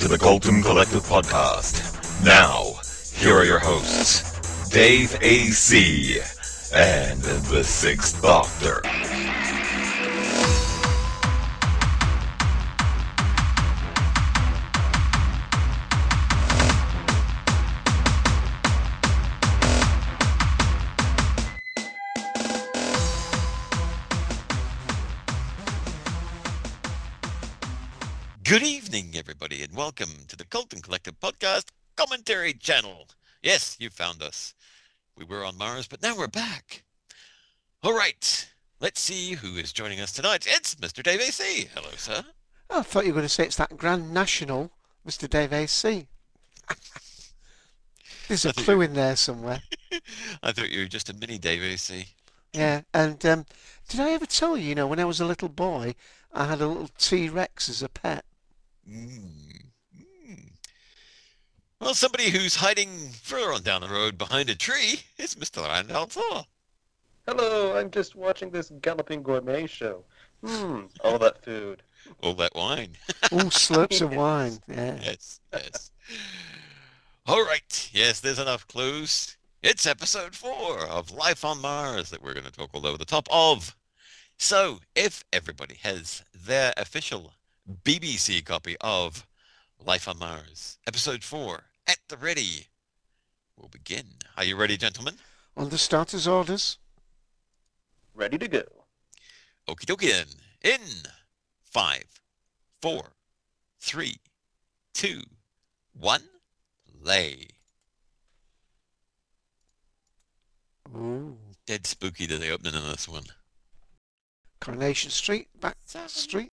To the Colton Collective Podcast. Now, here are your hosts, Dave A.C. and the Sixth Doctor. Everybody, and welcome to the Colton Collective Podcast Commentary Channel. Yes, you found us. We were on Mars, but now we're back. All right, let's see who is joining us tonight. It's Mr. Dave AC. Hello, sir. Oh, I thought you were going to say it's that Grand National, Mr. Dave AC. There's a clue in there somewhere. I thought you were just a mini Dave AC. Yeah, and um, did I ever tell you, you know, when I was a little boy, I had a little T-Rex as a pet. Mm. Mm. Well, somebody who's hiding further on down the road behind a tree is Mr. Randall Thor. Hello, I'm just watching this galloping gourmet show. Hmm, all that food. All that wine. All slurps of wine. Yeah. yes, yes. All right. Yes, there's enough clues. It's episode four of Life on Mars that we're going to talk all over the top of. So, if everybody has their official BBC copy of Life on Mars, episode four, at the ready, we'll begin. Are you ready, gentlemen? Under starters orders. Ready to go. Okie dokie then. In five, four, three, two, one, lay. Ooh. Dead spooky to the opening of this one. Coronation Street, back Seven. street.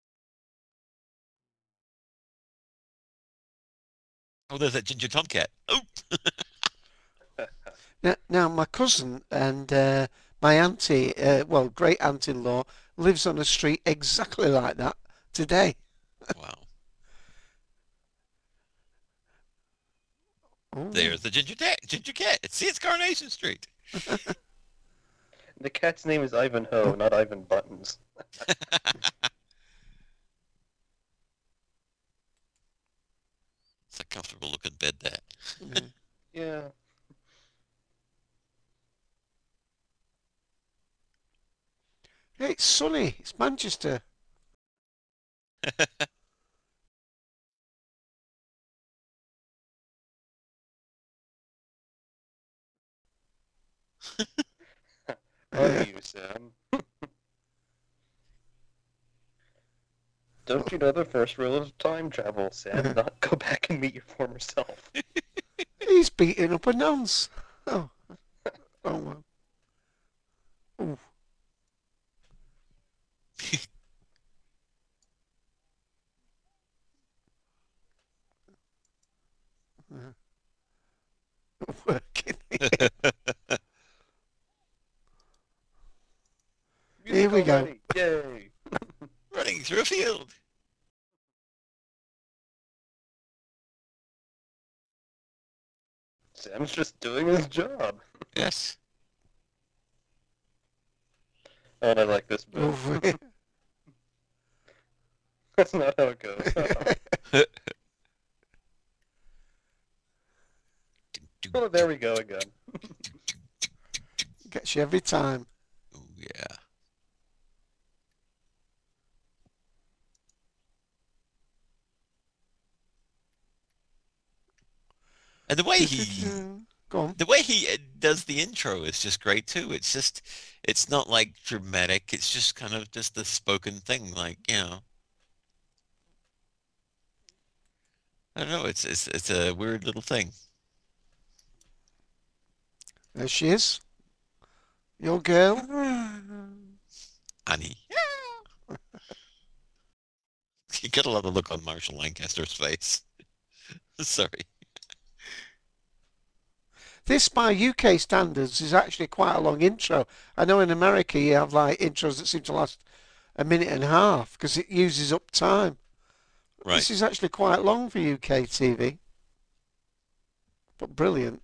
Oh, there's that ginger tomcat. Oh, Now, now my cousin and uh, my auntie, uh, well, great aunt-in-law, lives on a street exactly like that today. wow. Ooh. There's the ginger cat. Ginger cat. See, it's Carnation Street. The cat's name is Ivanhoe, not Ivan Buttons. It's a comfortable looking bed, that. Yeah. Mm-hmm. Yeah. Hey, it's sunny. It's Manchester. Are you, Sam? Don't you know the first rule of time travel, Sam? Not go back and meet your former self. He's beating up a nonce. Oh. Oh, well. Ooh. Working. Here we go. Yay! Running through a field. Sam's just doing his job. Yes. Oh, and I like this move. That's not how it goes. oh, there we go again. Gets you every time. Oh, yeah. And the way he Go on. the way he uh, does the intro is just great too. It's just it's not like dramatic. It's just kind of just the spoken thing, like you know. I don't know. It's it's it's a weird little thing. There she is. Your girl. Annie. You get a lot of look on Marshall Lancaster's face. Sorry. This, by UK standards, is actually quite a long intro. I know in America you have like intros that seem to last a minute and a half because it uses up time. Right. This is actually quite long for UK TV, but brilliant.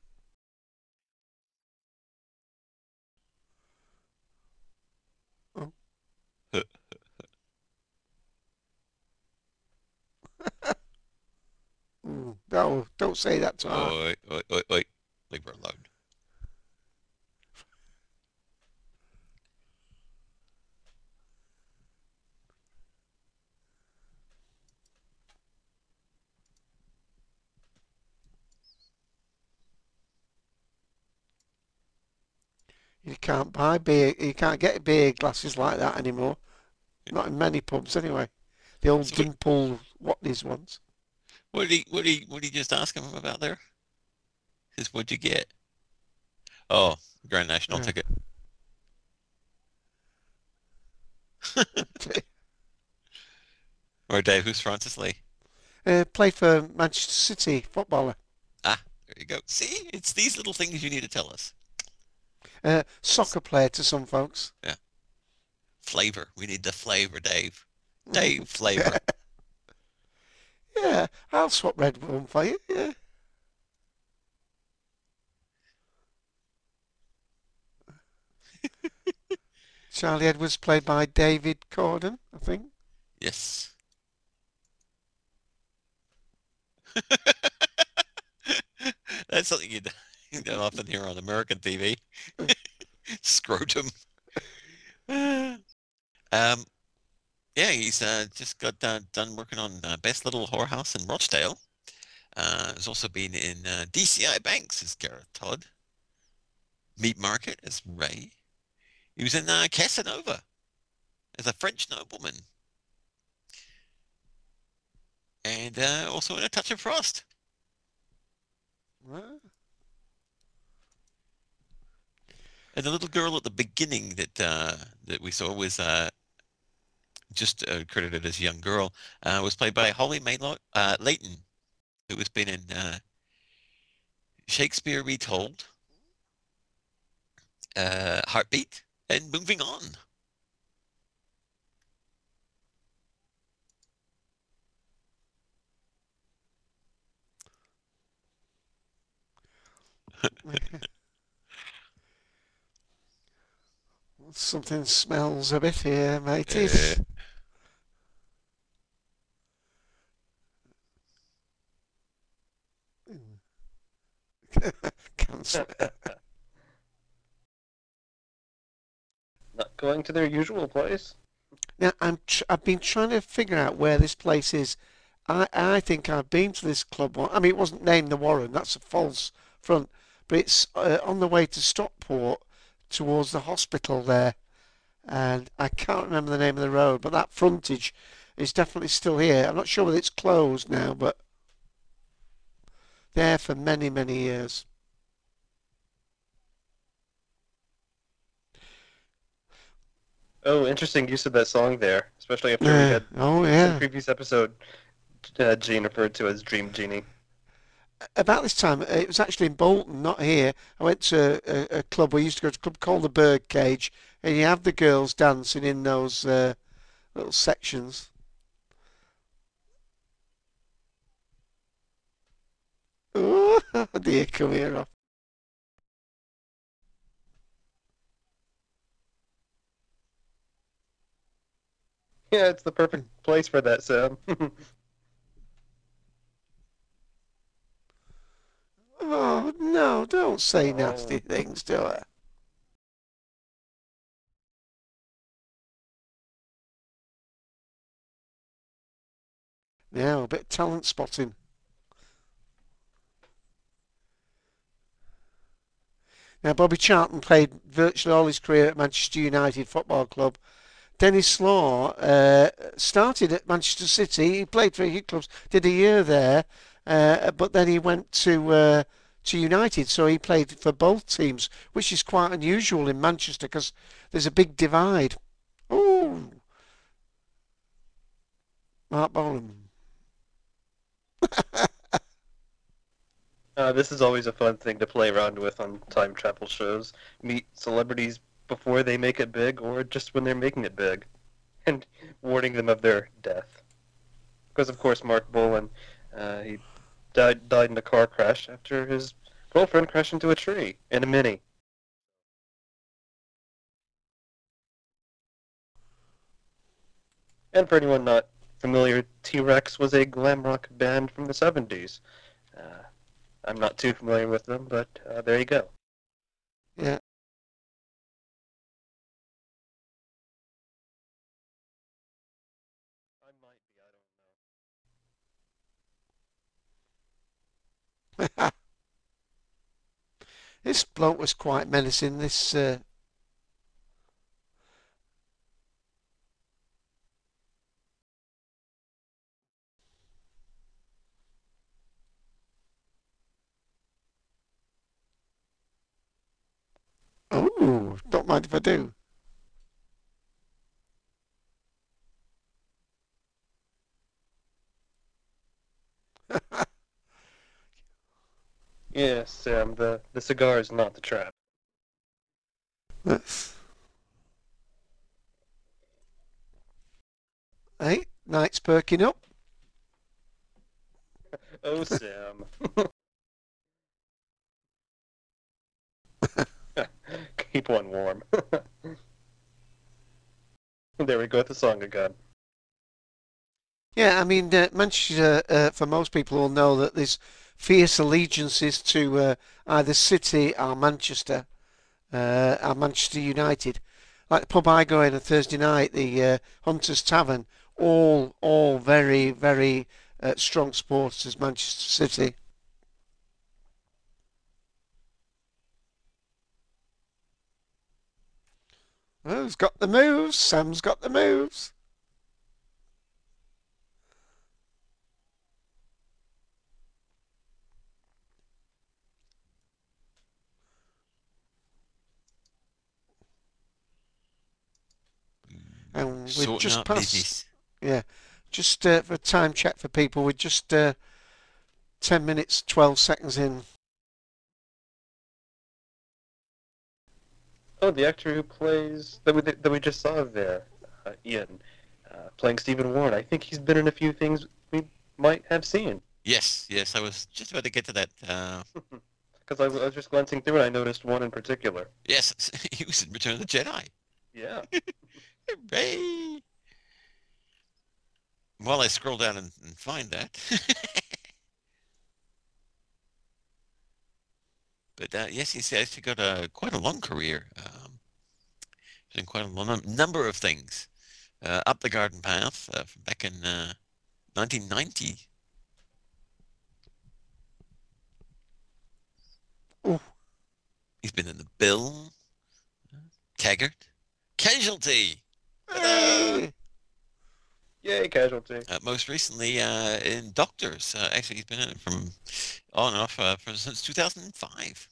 Oh. Mm, no, don't say that to her. Oi, oi, oi, oi. Leave her alone. You can't buy beer. You can't get beer glasses like that anymore. Not in many pubs, anyway. The old dimple what these ones. What did he what did he what did he just ask him about there? Says what'd you get? Oh, Grand National Yeah. ticket. Or Dave, who's Francis Lee? Uh, played for Manchester City footballer. Ah, there you go. See, it's these little things you need to tell us. Uh, soccer player to some folks. Yeah. Flavor. We need the flavor, Dave. Dave, flavor. Yeah, I'll swap Red one for you. Yeah. Charlie Edwards played by David Corden, I think. Yes. That's something you don't- often hear on American TV. Scrotum. um, yeah, he's uh, just got uh, done working on uh, Best Little Whorehouse in Rochdale. Uh, he's also been in uh, DCI Banks as Gareth Todd. Meat Market as Ray. He was in uh, Casanova as a French nobleman. And uh, also in A Touch of Frost. Ah, And the little girl at the beginning that uh, that we saw was uh, just uh, credited as a young girl uh, was played by Holly Maylo uh, Layton, who has been in uh, Shakespeare Retold, uh, Heartbeat, and Moving On. Something smells a bit here, mateys. Eh. Cancer. Not going to their usual place. Now I'm tr- I've been trying to figure out where this place is. I I think I've been to this club. one- I mean, it wasn't named the Warren. That's a false front, but it's uh, on the way to Stockport towards the hospital there, and I can't remember the name of the road. But that frontage is definitely still here. I'm not sure whether it's closed now, but there for many many years. Oh, interesting use of that song there, especially after we had Oh in the previous episode uh, Gene referred to as Dream Genie. about this time, it was actually in Bolton, not here. I went to a, a club. We used to go to a club called the Birdcage, and you have the girls dancing in those uh, little sections. Oh dear, come here, off. Yeah, it's the perfect place for that, Sam. Oh no, don't say oh. nasty things to her. Now, a bit of talent spotting. Now, Bobby Charlton played virtually all his career at Manchester United Football Club. Denis Law uh, started at Manchester City. He played for a few clubs, did a year there, uh, but then he went to uh, to United, so he played for both teams, which is quite unusual in Manchester because there's a big divide. Ooh, Marc Bolan. Uh, this is always a fun thing to play around with on time travel shows. Meet celebrities before they make it big, or just when they're making it big, and warning them of their death. Because of course, Marc Bolan, uh, he died died in a car crash after his girlfriend crashed into a tree in a mini. And for anyone not familiar, T-Rex was a glam rock band from the 70s. Uh, I'm not too familiar with them, but uh, there you go. Yeah. I might be, I don't know. this bloke was quite menacing. This uh, Oh, don't mind if I do. Yes, Sam, the, the cigar is not the trap. That's... Hey, night's perking up. Oh, Sam. Keep one warm. there we go with the song again. Yeah, I mean, uh, Manchester, uh, for most people, will know that there's fierce allegiances to uh, either City or Manchester, uh, or Manchester United. Like the pub I go in on Thursday night, the uh, Hunters Tavern, all all very very uh, strong supporters, Manchester City. Who's got the moves? Sam's got the moves. And we've Sorting just out passed. business. Yeah, just uh, for a time check for people, we're just uh, 10 minutes, 12 seconds in. Oh, the actor who plays that we that we just saw there, uh, Ian, uh, playing Stephen Warren. I think he's been in a few things we might have seen. Yes, yes, I was just about to get to that. Uh, Because I, was- I was just glancing through it, I noticed one in particular. yes, he was in Return of the Jedi. Yeah. Hooray! While I scroll down and, and find that. but uh, yes, he's actually got a quite a long career. Um, quite a long, number of things. Uh, Up the Garden Path uh, back in uh, 1990. Ooh. He's been in The Bill, Taggart, Casualty. Hey! Yay, casualty. Uh, most recently uh, in Doctors. Uh, actually, he's been in it from on and off uh, for, since 2005.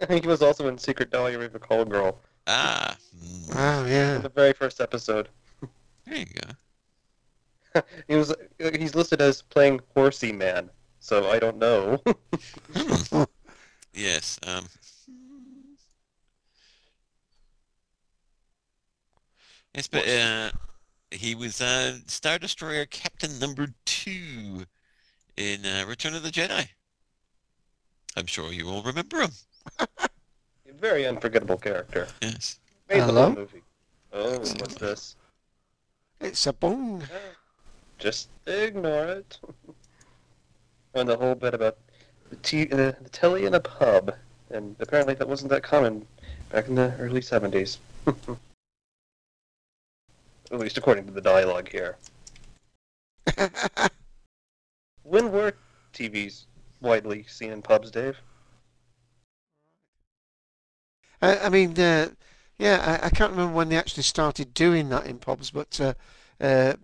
I think he was also in Secret Diary of a Call Girl Ah, mm, Wow, yeah. the very first episode. there you go. He was he's listed as playing Horsey Man, so I don't know. Hmm. yes. Um, yes, but uh, he was uh, Star Destroyer Captain Number Two in uh, Return of the Jedi. I'm sure you all remember him. very unforgettable character. Yes. Made the Hello? whole movie. Oh, what's this? It's a bong. Just ignore it. and the whole bit about the, t- uh, the telly in a pub, and apparently that wasn't that common back in the early 70s. At least according to the dialogue here. When were TVs widely seen in pubs, Dave? I, I mean, uh, yeah, I, I can't remember when they actually started doing that in pubs, but uh, uh,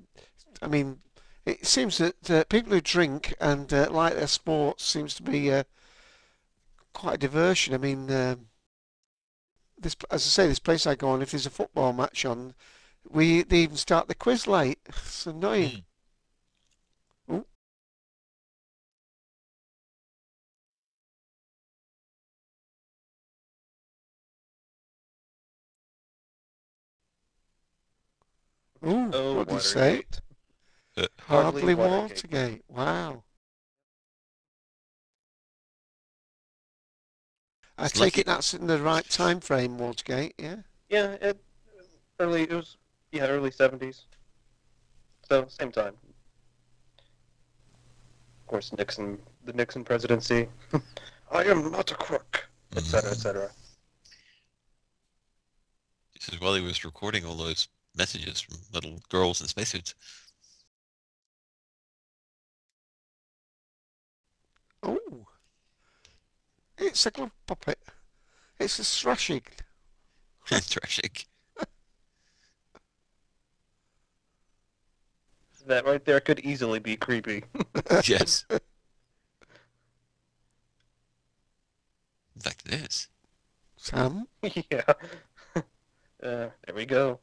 I mean, It seems that uh, people who drink and uh, like their sports seems to be uh, quite a diversion. I mean, this as I say, this place I go on, if there's a football match on, we they even start the quiz late. It's annoying. Hmm. Ooh. Ooh, Oh, what did you say? Watergate. Uh, hardly Hardly Watergate. Watergate. Wow. I take lucky- it that's in the right time frame, Watergate, yeah? Yeah, it, early. It was yeah, early seventies. So same time. Of course, Nixon, the Nixon presidency. I am not a crook, etc., etc. This is while he was recording all those messages from little girls in spacesuits. Oh. It's a glove puppet. It's a thrashing. Trashig. That right there could easily be creepy. yes. In fact, it is. Sam? yeah. Uh, there we go.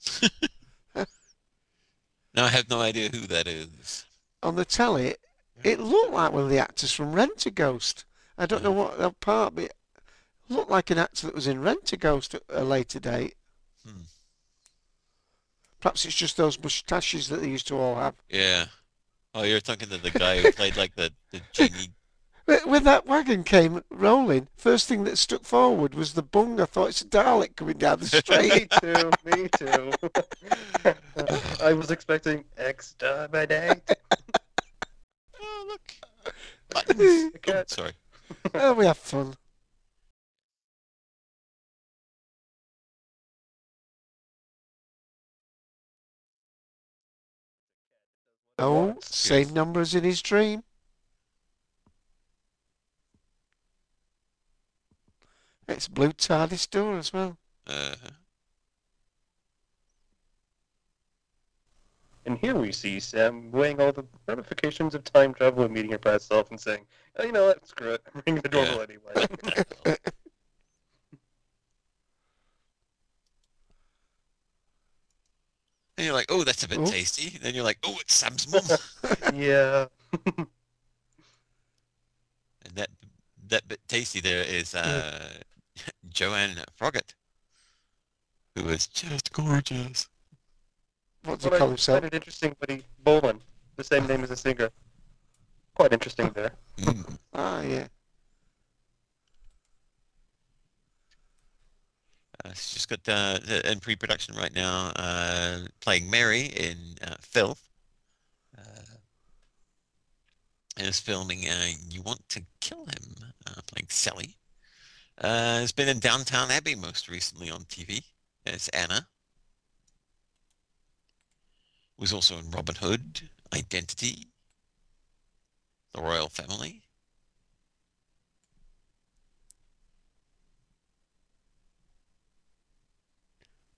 Now I have no idea who that is. On the telly, it looked like one of the actors from Rent a Ghost. I don't know what that part, but it looked like an actor that was in Rent a Ghost at a later date. Hmm. Perhaps it's just those moustaches that they used to all have. Yeah. Oh, you're talking of the guy who played like the, the genie. When that wagon came rolling, first thing that stuck forward was the bung. I thought it's a Dalek coming down the street. me too. Me too. I was expecting exterminate. Oh, look. Buttons. The. Sorry. oh, we have fun. Oh, same number as in his dream. It's blue TARDIS door as well. Uh-huh. And here we see Sam weighing all the ramifications of time travel and meeting her past self and saying, oh, you know what, screw it. Ring the doorbell anyway. And you're like, oh, that's a bit Oh. tasty. Then you're like, oh, it's Sam's mum. yeah. and that that bit tasty there is uh, Joanne Froggatt, who is just gorgeous. What the color But I call himself? find it interesting, Buddy Bolin, the same name as the singer. Quite interesting there. Mm. Ah, yeah. Uh, she's just got uh, the- in pre-production right now, uh, playing Mary in uh, Filth. Uh, and is filming uh, You Want to Kill Him, uh, playing Sally. Uh, has been in Downton Abbey most recently on TV as Anna. Was also in Robin Hood, Identity, The Royal Family.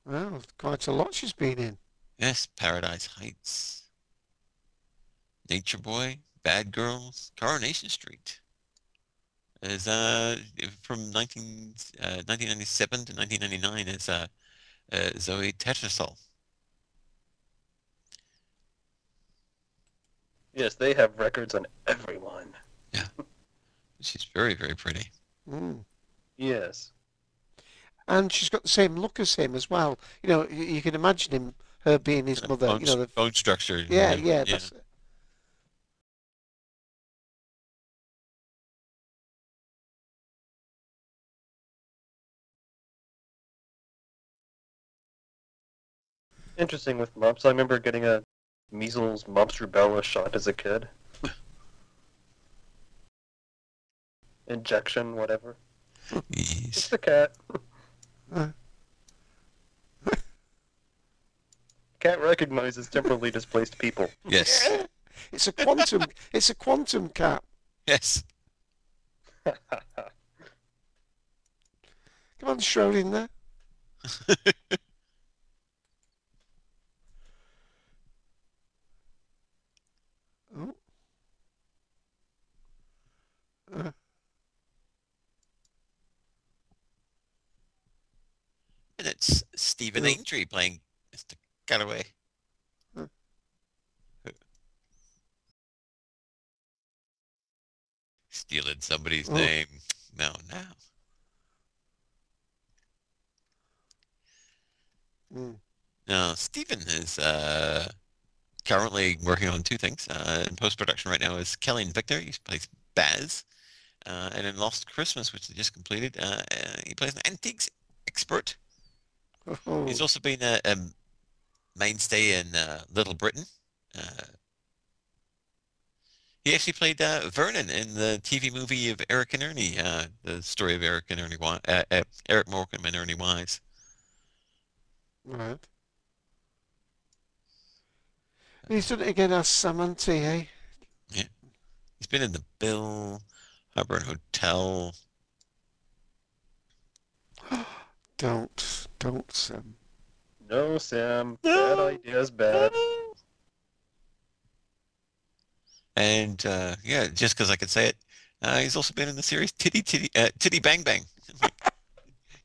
Well, quite a lot she's been in. Yes, Paradise Heights, Nature Boy, Bad Girls, Coronation Street. Is uh from 19, uh, 1997 to 1999 is uh, uh Zoe Tattersall. Yes, they have records on everyone. Yeah. she's very very pretty. Mm. Yes. And she's got the same look as him as well. You know, you, you can imagine him, her being his mother. bone, You know, the, bone structure. yeah, yeah, that's Interesting with mumps. I remember getting a measles, mumps, rubella shot as a kid. Injection, whatever. It's Yes. the cat. cat recognizes temporarily displaced people. Yes. It's a quantum. it's a quantum cat. Yes. Come on, Schrodinger. oh. Uh, And it's Stephen. Aintree playing Mr. Galloway. Stealing somebody's Oh. name. No, no. mm. No, Stephen is uh, currently working on two things. Uh, in post-production right now is Kelly and Victor. He plays Baz. Uh, and in Lost Christmas, which they just completed, uh, uh, he plays an antiques expert. Oh. He's also been a, a mainstay in uh, Little Britain. Uh, he actually played uh, Vernon in the TV movie of Eric and Ernie, uh, the story of Eric and Ernie, Wi- uh, uh, Eric Morecambe and Ernie Wise. Right. He's done it again as Samantha, eh? Yeah. He's been in the Bill, Harbour Hotel. Don't, don't, Sam. no, Sam. Bad ideas, bad. And uh, yeah, just because I could say it, uh, he's also been in the series Titty Titty uh, Titty Bang Bang.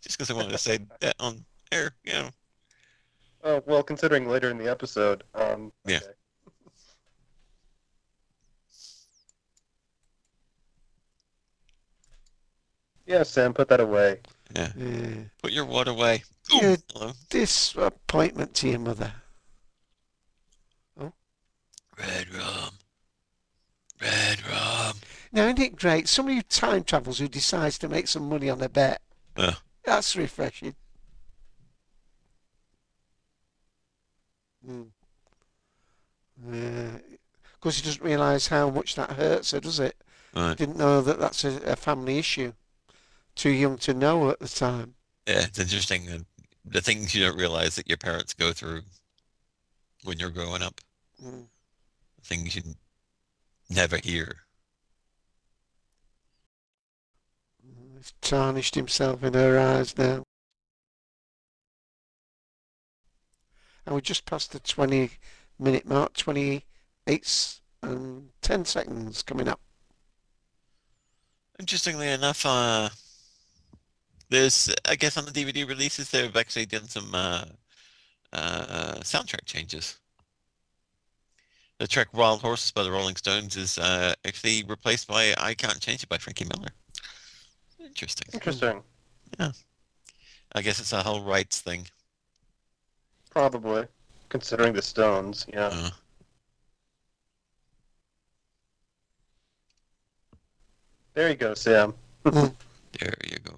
just because I wanted to say that on air, you know. Oh, well, considering later in the episode, um, Yeah. okay. Yeah, Sam, put that away. Yeah, Yeah. put your water away. Ooh, Yeah. hello. Disappointment to your mother. Oh. Red rum. Red rum. Now, isn't it great? Somebody who time travels who decides to make some money on a bet. Yeah. That's refreshing. Mm. Yeah. Because he doesn't realise how much that hurts her, does it? Right. Didn't know that that's a, a family issue. Too young to know at the time. Yeah, it's interesting uh, the things you don't realize that your parents go through when you're growing up. Mm. Things you never hear. He's tarnished himself in her eyes now. And we're just passed the 20 minute mark, 28 and 10 seconds coming up. Interestingly enough, uh, there's, I guess on the DVD releases, they've actually done some uh, uh, soundtrack changes. The track Wild Horses by the Rolling Stones is uh, actually replaced by I Can't Change It by Frankie Miller. Interesting. Interesting. Yeah. I guess it's a whole rights thing. Probably. Considering the Stones, yeah. Uh, There you go, Sam. there you go.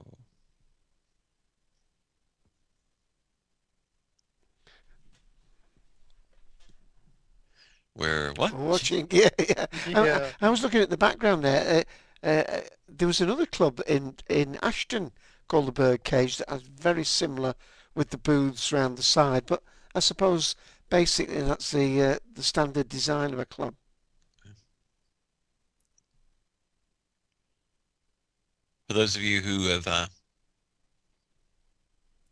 Where what? Watching, yeah, yeah. I- I- I, was looking at the background there. Uh, uh, there was another club in, in Ashton called the Birdcage that has very similar with the booths round the side. But I suppose basically that's the uh, the standard design of a club. For those of you who have uh,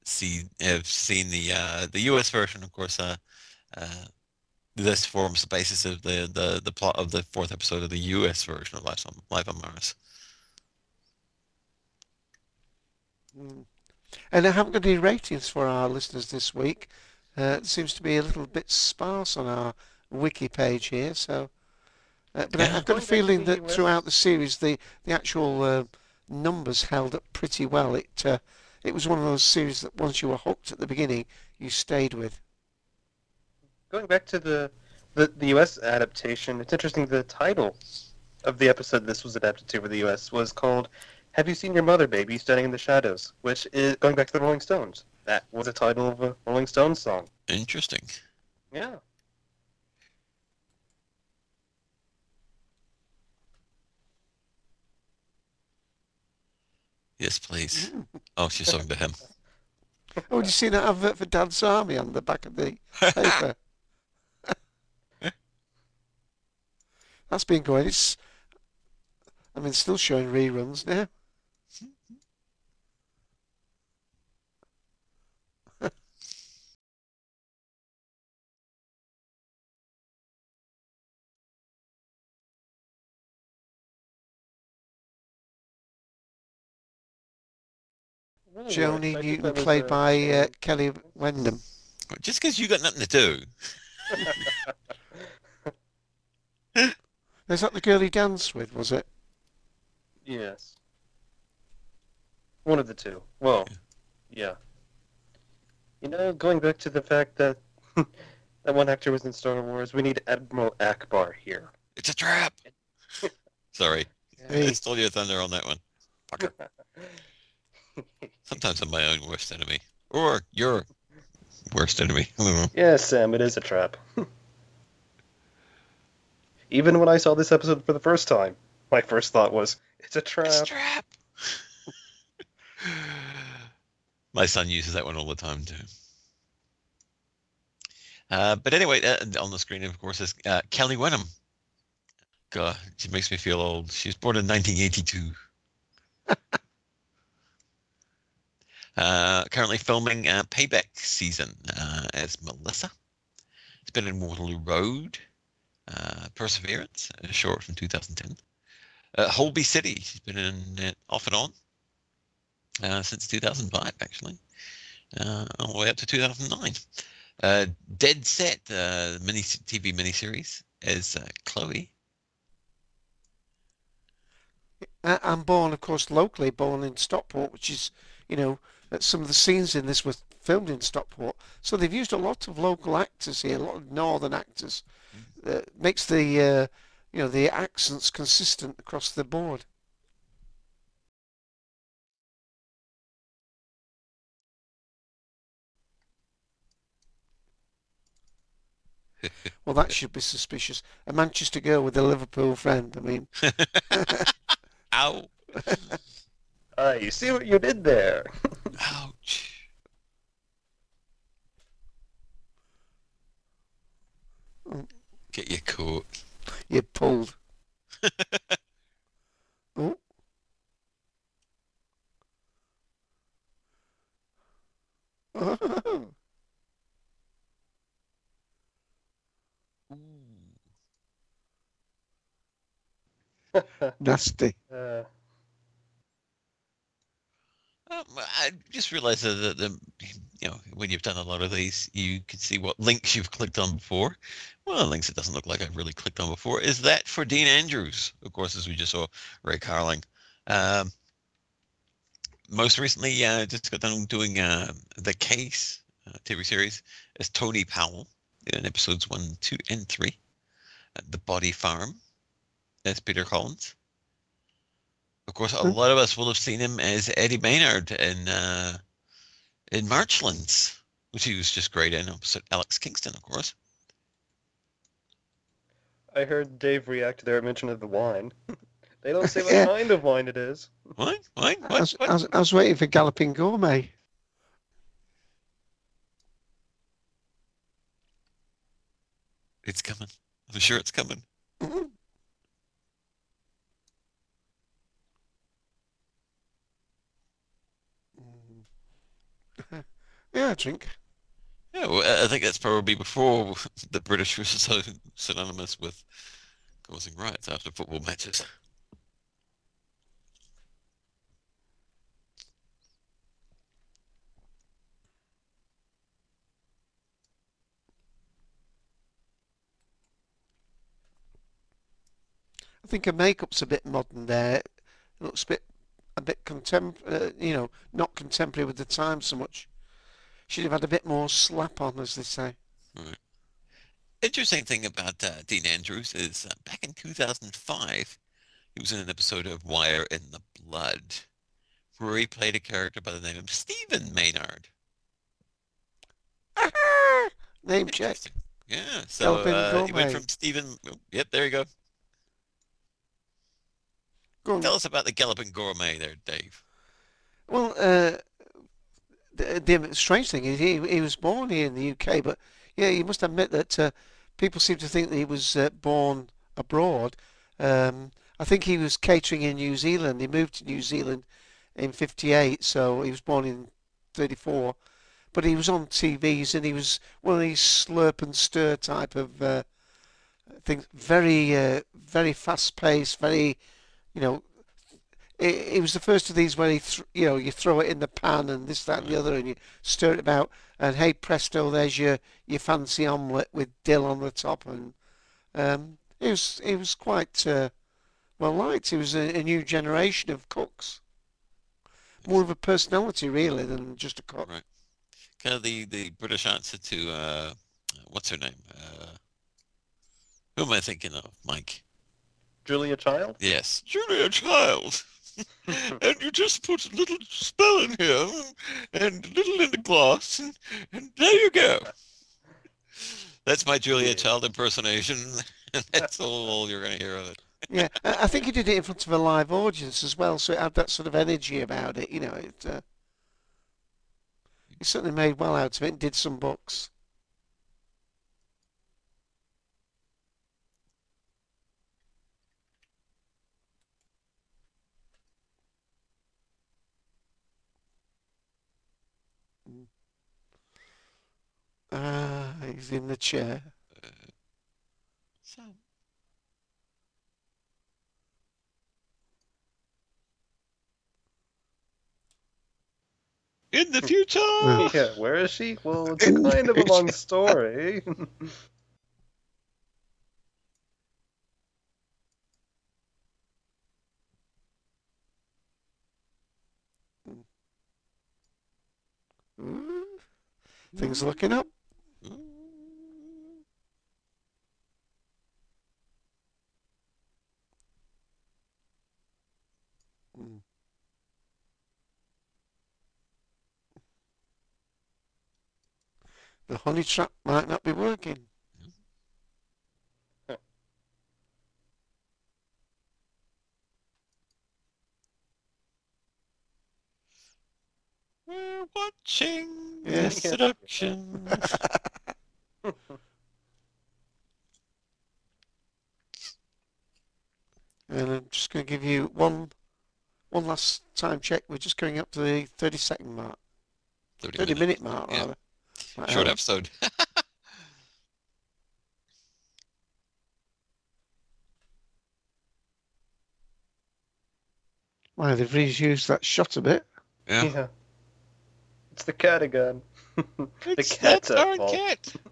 see have seen the uh, the U.S. version, of course, uh, uh, this forms the basis of the, the, the plot of the fourth episode of the U.S. version of Life on Life on Mars. Mm. And I haven't got any ratings for our listeners this week. Uh, it seems to be a little bit sparse on our wiki page here. So, uh, but I, Yeah. I've got a feeling that throughout the series, the the actual uh, numbers held up pretty well. It uh, it was one of those series that once you were hooked at the beginning, you stayed with. Going back to the, the the U.S. adaptation, it's interesting. The title of the episode this was adapted to for the U.S. was called "Have You Seen Your Mother, Baby, Standing in the Shadows?" Which is going back to the Rolling Stones. That was the title of a Rolling Stones song. Interesting. Yeah. Yes, please. Mm. Oh, she's talking to him. Oh, did you see that advert for Dad's Army on the back of the paper? That's been going. It's, I mean, still showing reruns now. Joni weird. I think Newton, played uh, by uh, Kelly Wenham. Just because you got nothing to do. Is that the girl he danced with? Was it? Yes. One of the two. Well, yeah. You know, going back to the fact that that one actor was in Star Wars, we need Admiral Ackbar here. It's a trap. Sorry, I Hey, stole your thunder on that one. Fucker. Sometimes I'm my own worst enemy, or your worst enemy. yes, yeah, Sam, it is a trap. Even when I saw this episode for the first time, my first thought was, it's a trap. It's a trap. My son uses that one all the time too. Uh, but anyway, uh, on the screen, of course, is uh, Kelly Wenham. God, she makes me feel old. She was born in 1982. uh, currently filming uh, Payback season uh, as Melissa. It's been in Waterloo Road, uh, Perseverance, a short from 2010. Uh, Holby City, she's been in it off and on uh, since 2005, actually, uh, all the way up to 2009. Uh, Dead Set, uh, mini TV miniseries, as Chloe. I'm born, of course, locally, born in Stockport, which is, you know, some of the scenes in this were filmed in Stockport. So they've used a lot of local actors here, a lot of northern actors. Uh, makes the, uh, you know, the accents consistent across the board. Well, that should be suspicious. A Manchester girl with a Liverpool friend. I mean, Ow! Ah, you see what you did there? Ouch! Get your coat. you pulled. oh. Nasty. Uh, Um, I just realized that the, the, you know, when you've done a lot of these, you can see what links you've clicked on before. One of the links that doesn't look like I've really clicked on before is that for Dean Andrews, of course, as we just saw Ray Carling. Um, most recently, uh, just got done doing uh, the Case uh, TV series as Tony Powell in episodes one, two, and three. Uh, the Body Farm as Peter Collins. Of course, a Hmm. lot of us will have seen him as Eddie Maynard in uh, in Marchlands, which he was just great in, opposite Alex Kingston, of course. I heard Dave react to their mention of the wine. they don't say what Yeah. kind of wine it is. Wine, What? I was, what? I, was, I was waiting for Galloping Gourmet. It's coming. I'm sure it's coming. Yeah, I drink. Yeah, well, I- think that's probably before the British were so synonymous with causing riots after football matches. I think her makeup's a bit modern there. It looks a bit, a bit contem, uh, you know, not contemporary with the time so much. She'd have had a bit more slap on, as they say. Interesting thing about uh, Dean Andrews is uh, back in 2005, he was in an episode of Wire in the Blood, where he played a character by the name of Stephen Maynard. Name check. Yeah, so uh, he went from Stephen. oh, Yep, there you go. Go. Tell us about the Galloping Gourmet there, Dave. Well, uh, the, the strange thing is he, he was born here in the UK, but yeah, you must admit that uh, people seem to think that he was uh, born abroad. Um, I think he was catering in New Zealand. He moved to New Zealand in '58, so he was born in '34. But he was on TVs and he was one of these slurp and stir type of uh, things. Very, uh, very fast paced. Very, you know. It, it was the first of these where he, th- you know, you throw it in the pan and this, that, and the other, and you stir it about. And hey presto, there's your your fancy omelette with dill on the top, and um, it was it was quite uh, well liked. It was a, a new generation of cooks, more of a personality really than just a cook. Right. Kind of the, the British answer to, uh, what's her name? Uh, who am I thinking of? Mike. Julia Child? Yes. Julia Child. and you just put a little spell in here and a little in the glass and, and there you go. That's my Julia Yeah. Child impersonation. and that's all you're going to hear of it. Yeah, I think he did it in front of a live audience as well, so it had that sort of energy about it. You know, it. Uh, he certainly made well out of it and did some books. Ah, he's in the chair. So, in the future. Yeah. Yeah, where is she? Well, it's kind of a long story. Mm, Things looking up. Mm. The honey trap might not be working. We're watching Yes. the seduction. And I'm just going to give you one one last time check. We're just going up to the 30 second mark, 30, 30 minute mark Yeah. rather. Right, Short uh, episode. Wow, they've reused that shot a bit. Yeah. yeah. It's the cat again. the It's cat's that at fault. cat.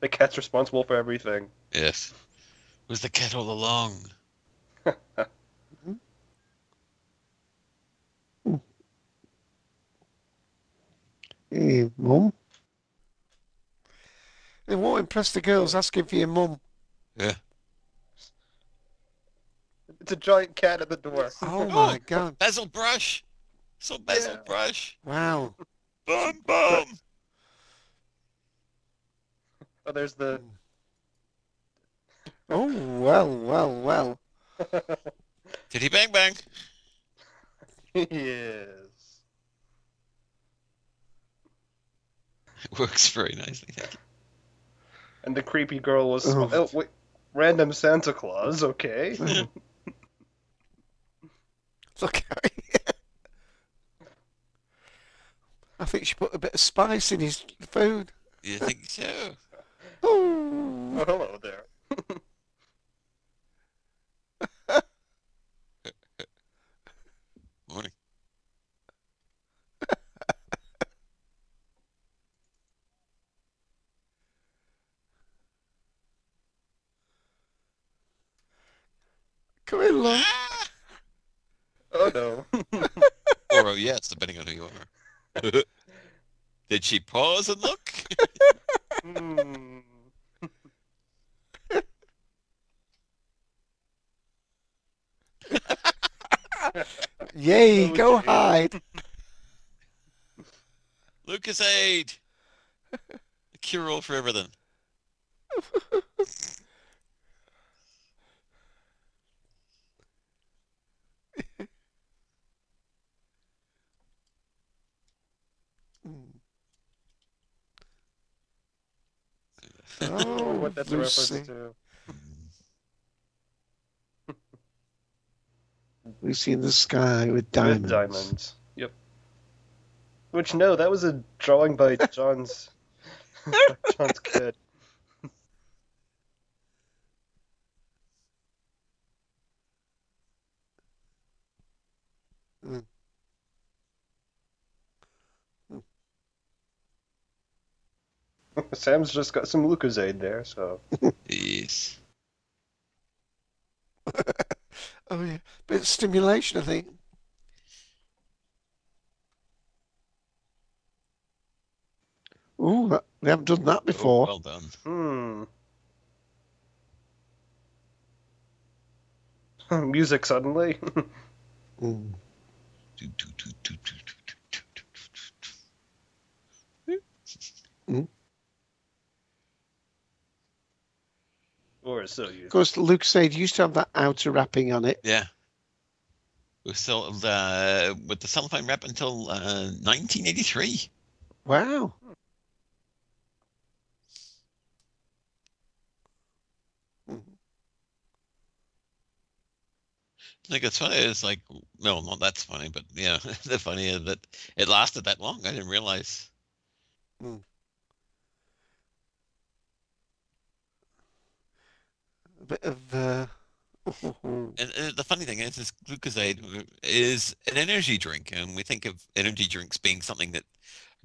The cat's responsible for everything. Yes. It was the cat all along. Hey, mum. It won't impress the girls asking for your mum. Yeah. It's a giant cat at the door. Oh my oh, god. Basil brush. So basil Yeah. brush. Wow. boom boom. Oh, there's the. Oh, well, well, well. Did he bang bang. yes. It works very nicely. Thank you. And the creepy girl was. Oh. Oh, wait. Random Santa Claus, okay. Look at. I think she put a bit of spice in his food. You think so? Oh, hello there. Morning. Come in, love. Oh no. Or oh yes, depending on who you are. Did she pause and look? Hmm. Yay, go Okay. hide. Lucozade. The cure all for everything. if that's Lucy. a reference to. Lucy in the sky with diamonds. With diamonds. Yep. Which no, that was a drawing by John's John's kid. Sam's just got some Lucozade there, so Yes. Oh yeah, bit of stimulation, I think. Ooh, that, we haven't done that Oh, before. well done. hmm. Music suddenly. Mm. Do, or so you Of course, Luke said used to have that outer wrapping on it. Yeah. We still uh, with the cellophane wrap until uh, 1983. Wow. I think it's funny. It's like, no, not that's funny, but yeah, the funny is that it lasted that long. I didn't realize. A bit of. Uh... And, and the funny thing is, is glucosade is an energy drink, and we think of energy drinks being something that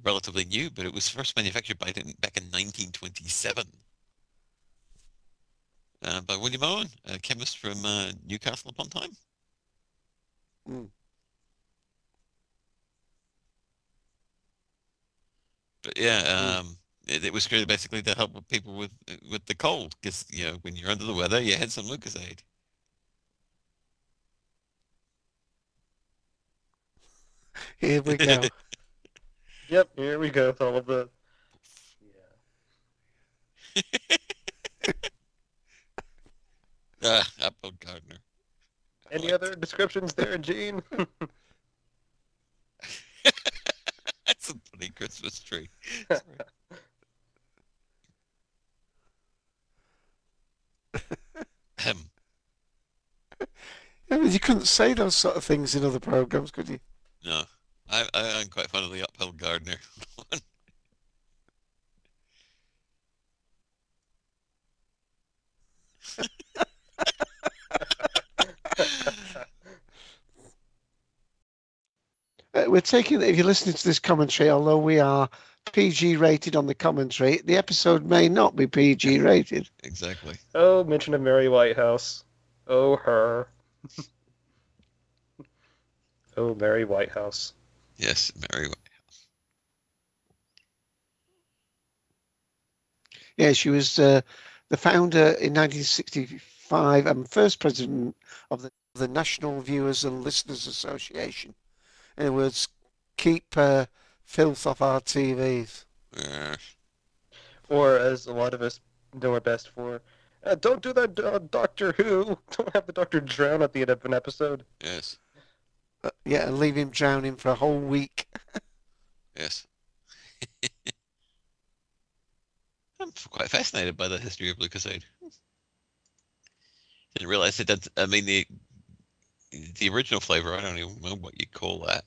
relatively new, but it was first manufactured by back in 1927 uh, by William Owen, a chemist from uh, Newcastle upon Tyne. Mm. But yeah, um, it, was created basically to help people with with the cold, because you know when you're under the weather, you had some Lucozade. Here we go. Yep, here we go with all of the Ah, Apple Gardner. I Any like other descriptions there, Gene? That's a funny Christmas tree. Ahem. I mean, you couldn't say those sort of things in other programs, could you? no, I, I I'm quite fond of the uphill gardener one. Uh, we're taking, if you're listening to this commentary, although we are PG rated on the commentary, the episode may not be PG rated. Exactly. oh, mention of Mary Whitehouse. Oh, her. oh, Mary Whitehouse. Yes, Mary. Whitehouse. Yeah, she was uh, the founder in 1965 and first president of the, the National Viewers and Listeners Association. In other words, keep uh, filth off our TVs. Uh, Or, as a lot of us know her best for, uh, don't do that, uh, Doctor Who. Don't have the Doctor drown at the end of an episode. yes, Uh, yeah, and leave him drowning for a whole week. yes. I'm quite fascinated by the history of Lucozade. Didn't realize it. Did, I mean the the original flavor. I don't even know what you call that.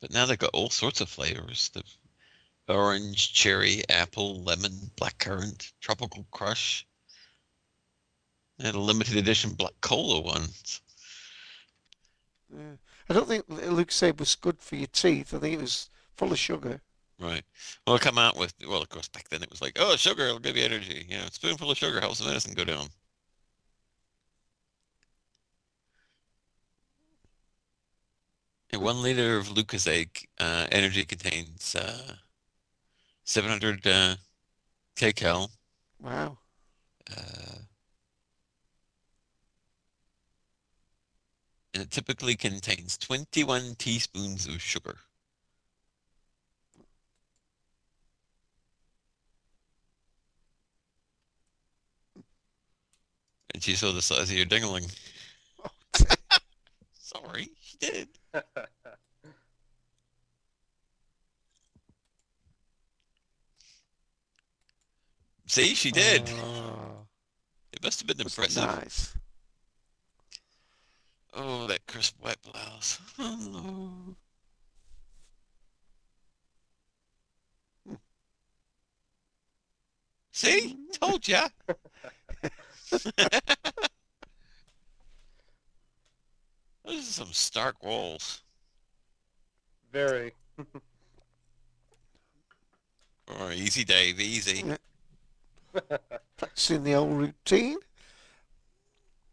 But now they've got all sorts of flavors: the orange, cherry, apple, lemon, blackcurrant, tropical crush. They had a limited edition black cola one. Yeah. I don't think Lucozade was good for your teeth. I think it was full of sugar. Right. Well, come out with well, of course, back then it was like, oh, sugar, it'll give you energy. You know, a spoonful of sugar helps the medicine go down. A one liter of Lucozade uh, energy contains uh, 700 uh, kcal. Wow. Uh, and it typically contains 21 teaspoons of sugar. And she saw the size of your dingling. Sorry, she did. See, she did. Oh, It must have been impressive. nice. Oh, that crisp white blouse. No. See? Told ya. Those are some stark walls. Very. Oh, easy, Dave, easy. Yeah. Practicing the old routine.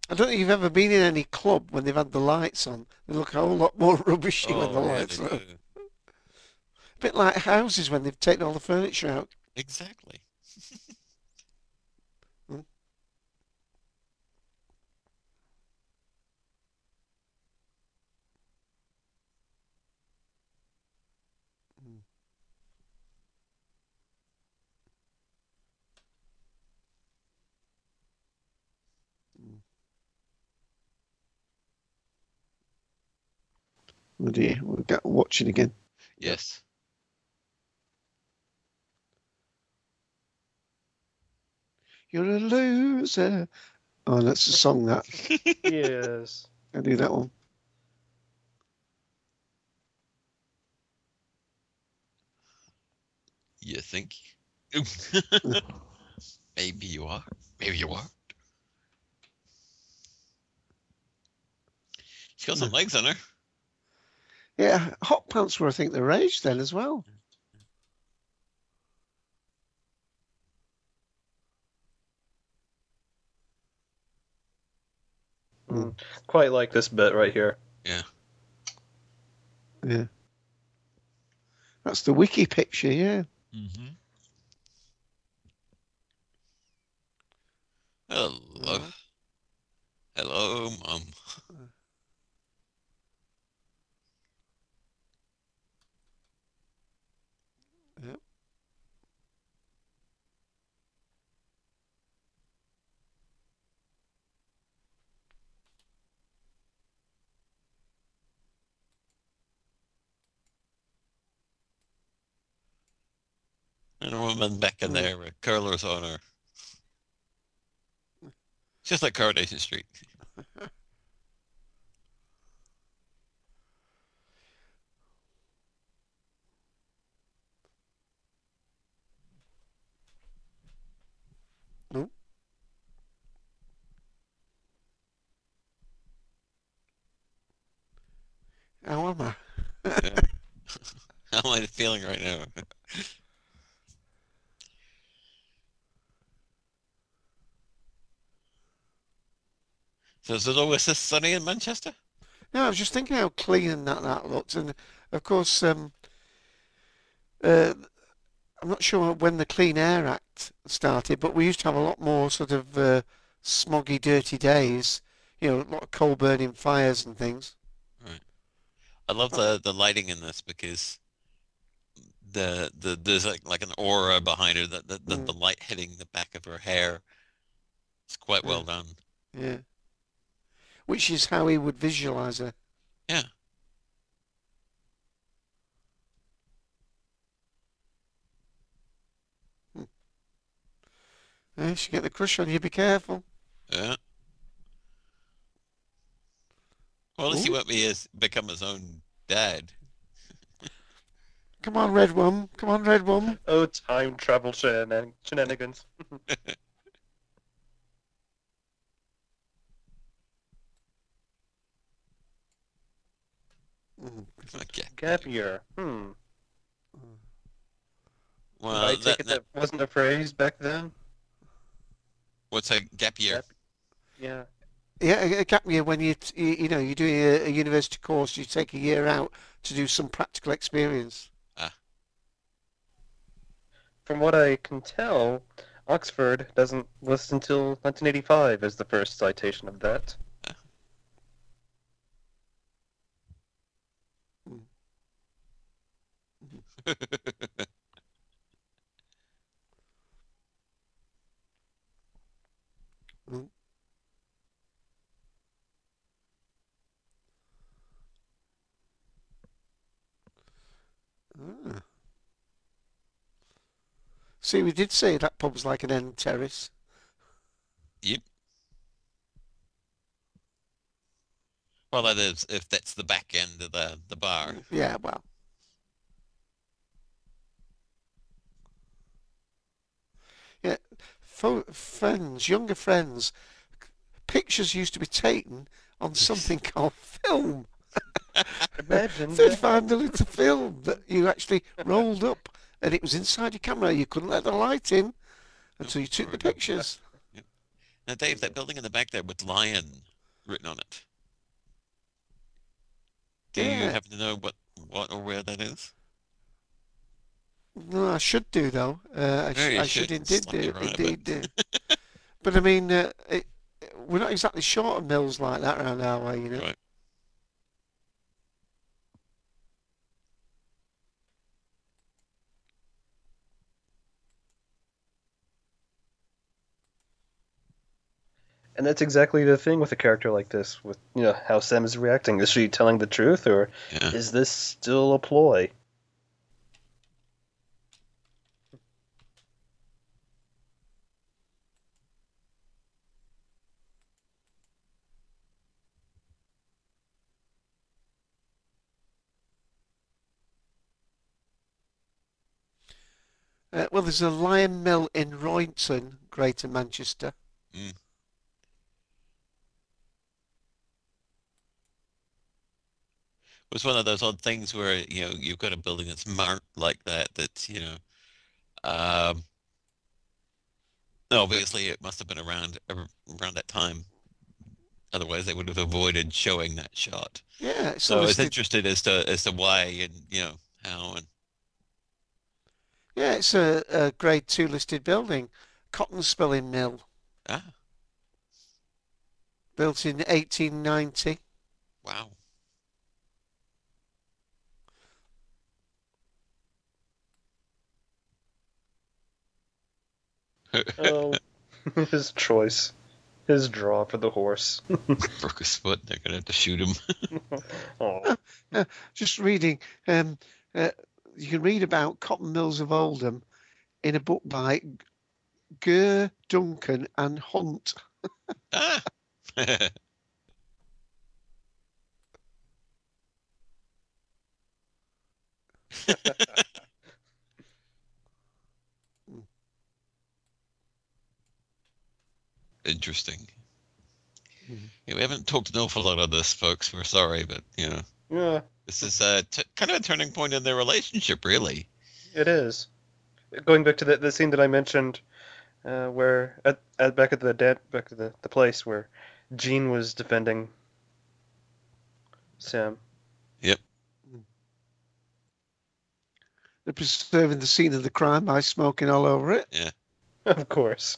I don't think you've ever been in any club when they've had the lights on. They look a whole lot more rubbishy when the Oh, yeah, lights they are on. do. A bit like houses when they've taken all the furniture out. Exactly. Oh dear, we'll get watching again. Yes. You're a loser. Oh, that's a song that. yes. I do that one. You think? Maybe you are. Maybe you are. She's got some hmm. legs on her. Yeah, hot pants were, I think, the rage then as well. Mm. Quite like this bit right here. Yeah. Yeah. That's the wiki picture, yeah. Mm-hmm. Hello. Hello, Mum. Yep. And a woman back in there with curlers on her. Just like Coronation Street. How am I? How am I feeling right now? So is it always this sunny in Manchester? No, I was just thinking how clean and that that looked, and of course, um, uh, I'm not sure when the Clean Air Act started, but we used to have a lot more sort of uh, smoggy, dirty days. You know, a lot of coal burning fires and things. Right. I love the the lighting in this because the the there's like like an aura behind her that the, the, Mm. the light hitting the back of her hair. It's quite well done. Yeah. Which is how he would visualize her. Yeah. Hmm. Yeah, she get the crush on you. Be careful. Yeah. Well, at least he Ooh. won't be his become his own dad. Come on, red one. Come on, red one. Oh, time travel shenan- shenanigans. Mm. Okay. Gap year. Hmm. Well, I take that, it that, that wasn't a phrase back then? what's a gap year? Gap- Yeah. Yeah, a- a gap year when you t- you, you know you're doing a, a university course, you take a year out to do some practical experience. Ah. From what I can tell, Oxford doesn't list until 1985 as the first citation of that. Ah. See, we did say that pub's like an end terrace. Yep. Well, that is if that's the back end of the the bar. Yeah, well. Yeah, friends, younger friends, pictures used to be taken on something called film. Imagine that. 35 millimeter film that you actually rolled up and it was inside your camera. You couldn't let the light in until you took the pictures. Now, Dave, that building in the back there with lion written on it. Do you Yeah. happen to know what what or where that is? No, I should do though. Uh, I, sh- you I should should. indeed do. right, but- Indeed do. but I mean, uh, it, we're not exactly short of mills like that around our way, you know. Right. And that's exactly the thing with a character like this, with you know how Sam is reacting. Is she telling the truth, or Yeah. is this still a ploy? Well, there's a lion mill in Royton, Greater Manchester. It was one of those odd things where you know you've got a building that's marked like that. That you know, um, obviously it must have been around around that time. Otherwise, they would have avoided showing that shot. Yeah, So I was interested as to as to why and you know how and Yeah, it's a, a Grade Two listed building, cotton spinning mill, ah built in 1890. wow. Oh, his choice, his draw for the horse. Broke his foot. They're gonna have to shoot him. Oh, Just reading, um, uh, you can read about cotton mills of Oldham in a book by Gurr Duncan and Hunt. ah. Interesting. Mhm. Yeah, we haven't talked an awful lot of this, folks. We're sorry, but you know, yeah, this is uh, t- kind of a turning point in their relationship, really. it is. Going back to the, the scene that I mentioned, uh, where at, at back at the dad back at the, the place where Jean was defending Sam. Yep. They're preserving the scene of the crime by smoking all over it. Yeah. Of course.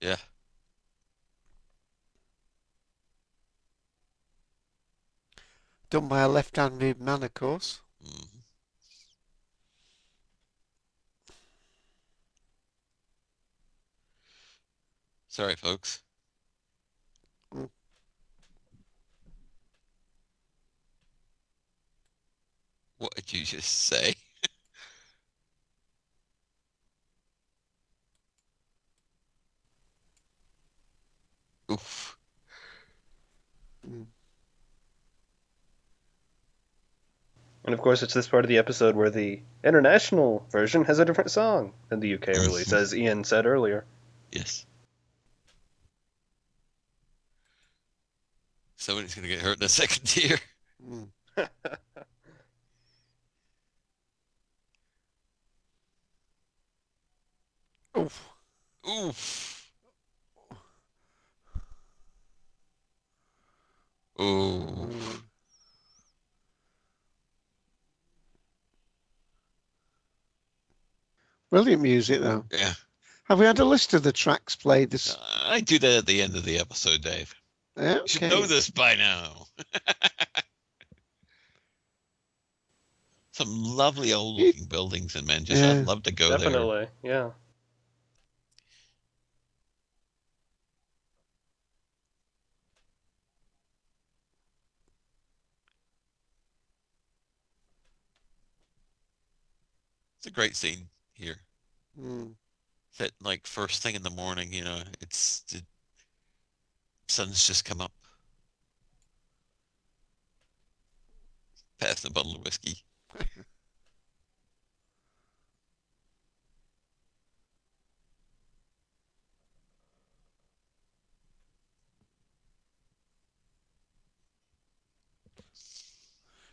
Yeah. Done by a left-handed man, of course. Mhm. Sorry, folks. Mm. What did you just say? Oof. And of course, it's this part of the episode where the international version has a different song than the UK release, as Ian said earlier. Yes. Somebody's gonna get hurt in the second tier. Mm. Oof. Oof. Ooh. Brilliant music, though. Yeah. Have we had a list of the tracks played this? Uh, I do that at the end of the episode, Dave. Yeah, You should know this by now. Some lovely old looking buildings in Manchester. Yeah. I'd love to go there. Definitely, yeah. It's a great scene here. Mm. That like first thing in the morning, you know, it's the sun's just come up. Passing a bottle of whiskey.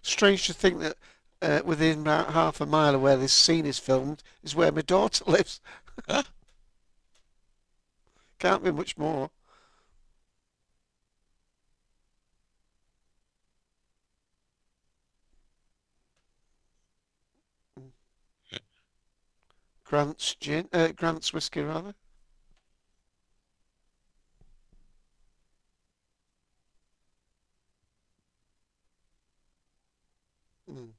Strange to think that uh, within about half a mile of where this scene is filmed is where my daughter lives. Huh? Can't be much more. Grant's gin, uh, Grant's whiskey rather. Mm.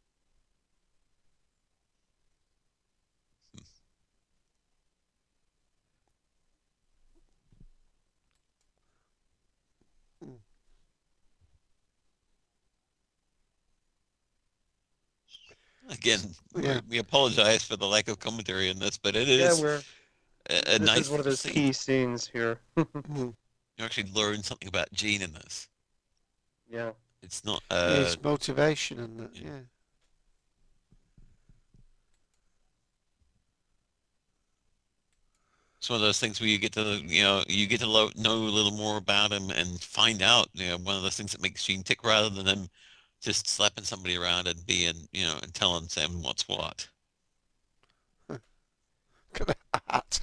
Again, we- Yeah. we apologize for the lack of commentary in this, but it is Yeah, a, a this nice is one of those scene. key scenes here. You actually learn something about Gene in this. yeah. It's not uh, His motivation and that, yeah. yeah. it's one of those things where you get to you know you get to lo- know a little more about him and find out you know one of those things that makes Gene tick rather than him just slapping somebody around and being you know and telling them what's what. Look at that.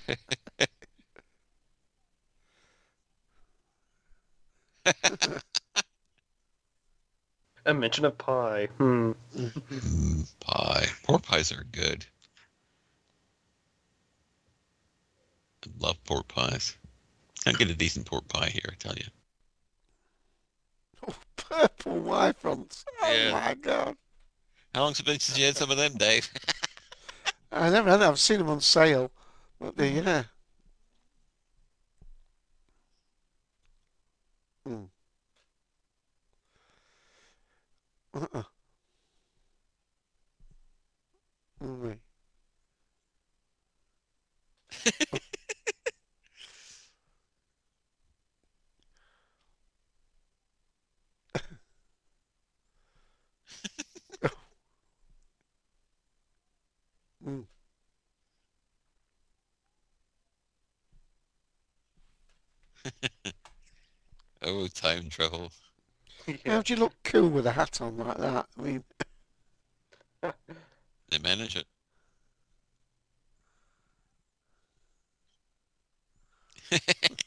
A mention of pie. Hmm. Mm, pie. Pork pies are good. I love pork pies. Can't get a decent pork pie here, I tell you. Purple Y. Oh Yeah. my god. How long's it been since you had some of them, Dave? I never had that. I've seen them on sale. But the, Mm-hmm. yeah. Mm. Uh-uh. Mm. oh, time travel. Yeah. How do you look cool with a hat on like that? I mean, They manage it.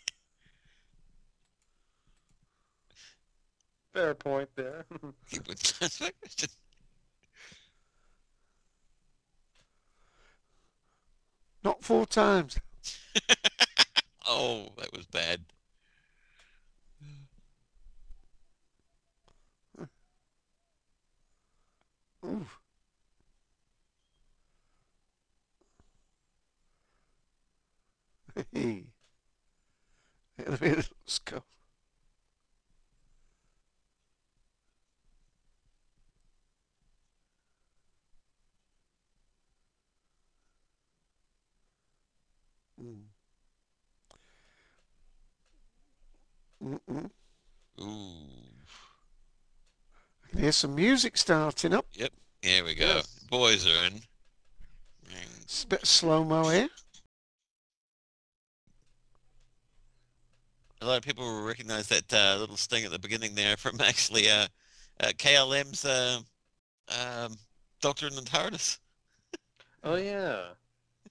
Fair point there. Not four times. oh, that was bad. Ooh. Hey. Let's go. Mm. Mm-mm. Ooh. I can hear some music starting up. Yep, here we go. Yes. Boys are in. It's a bit of slow mo here. A lot of people will recognize that uh, little sting at the beginning there from actually uh, uh, KLF's uh, um, Doctor in the TARDIS. oh yeah.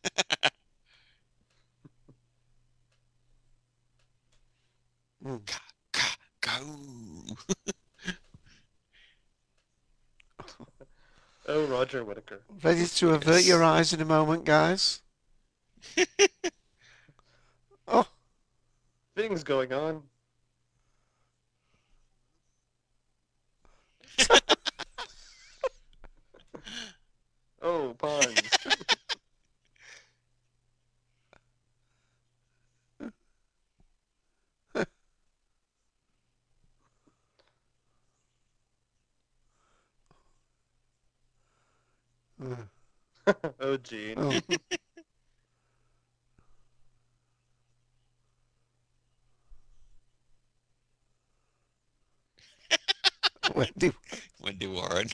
Mm. Ka- Go. Oh, Roger Whittaker. Ready to avert your eyes in a moment, guys? oh, Things going on. oh, puns. oh Gene. Oh. Wendy, Wendy Warren.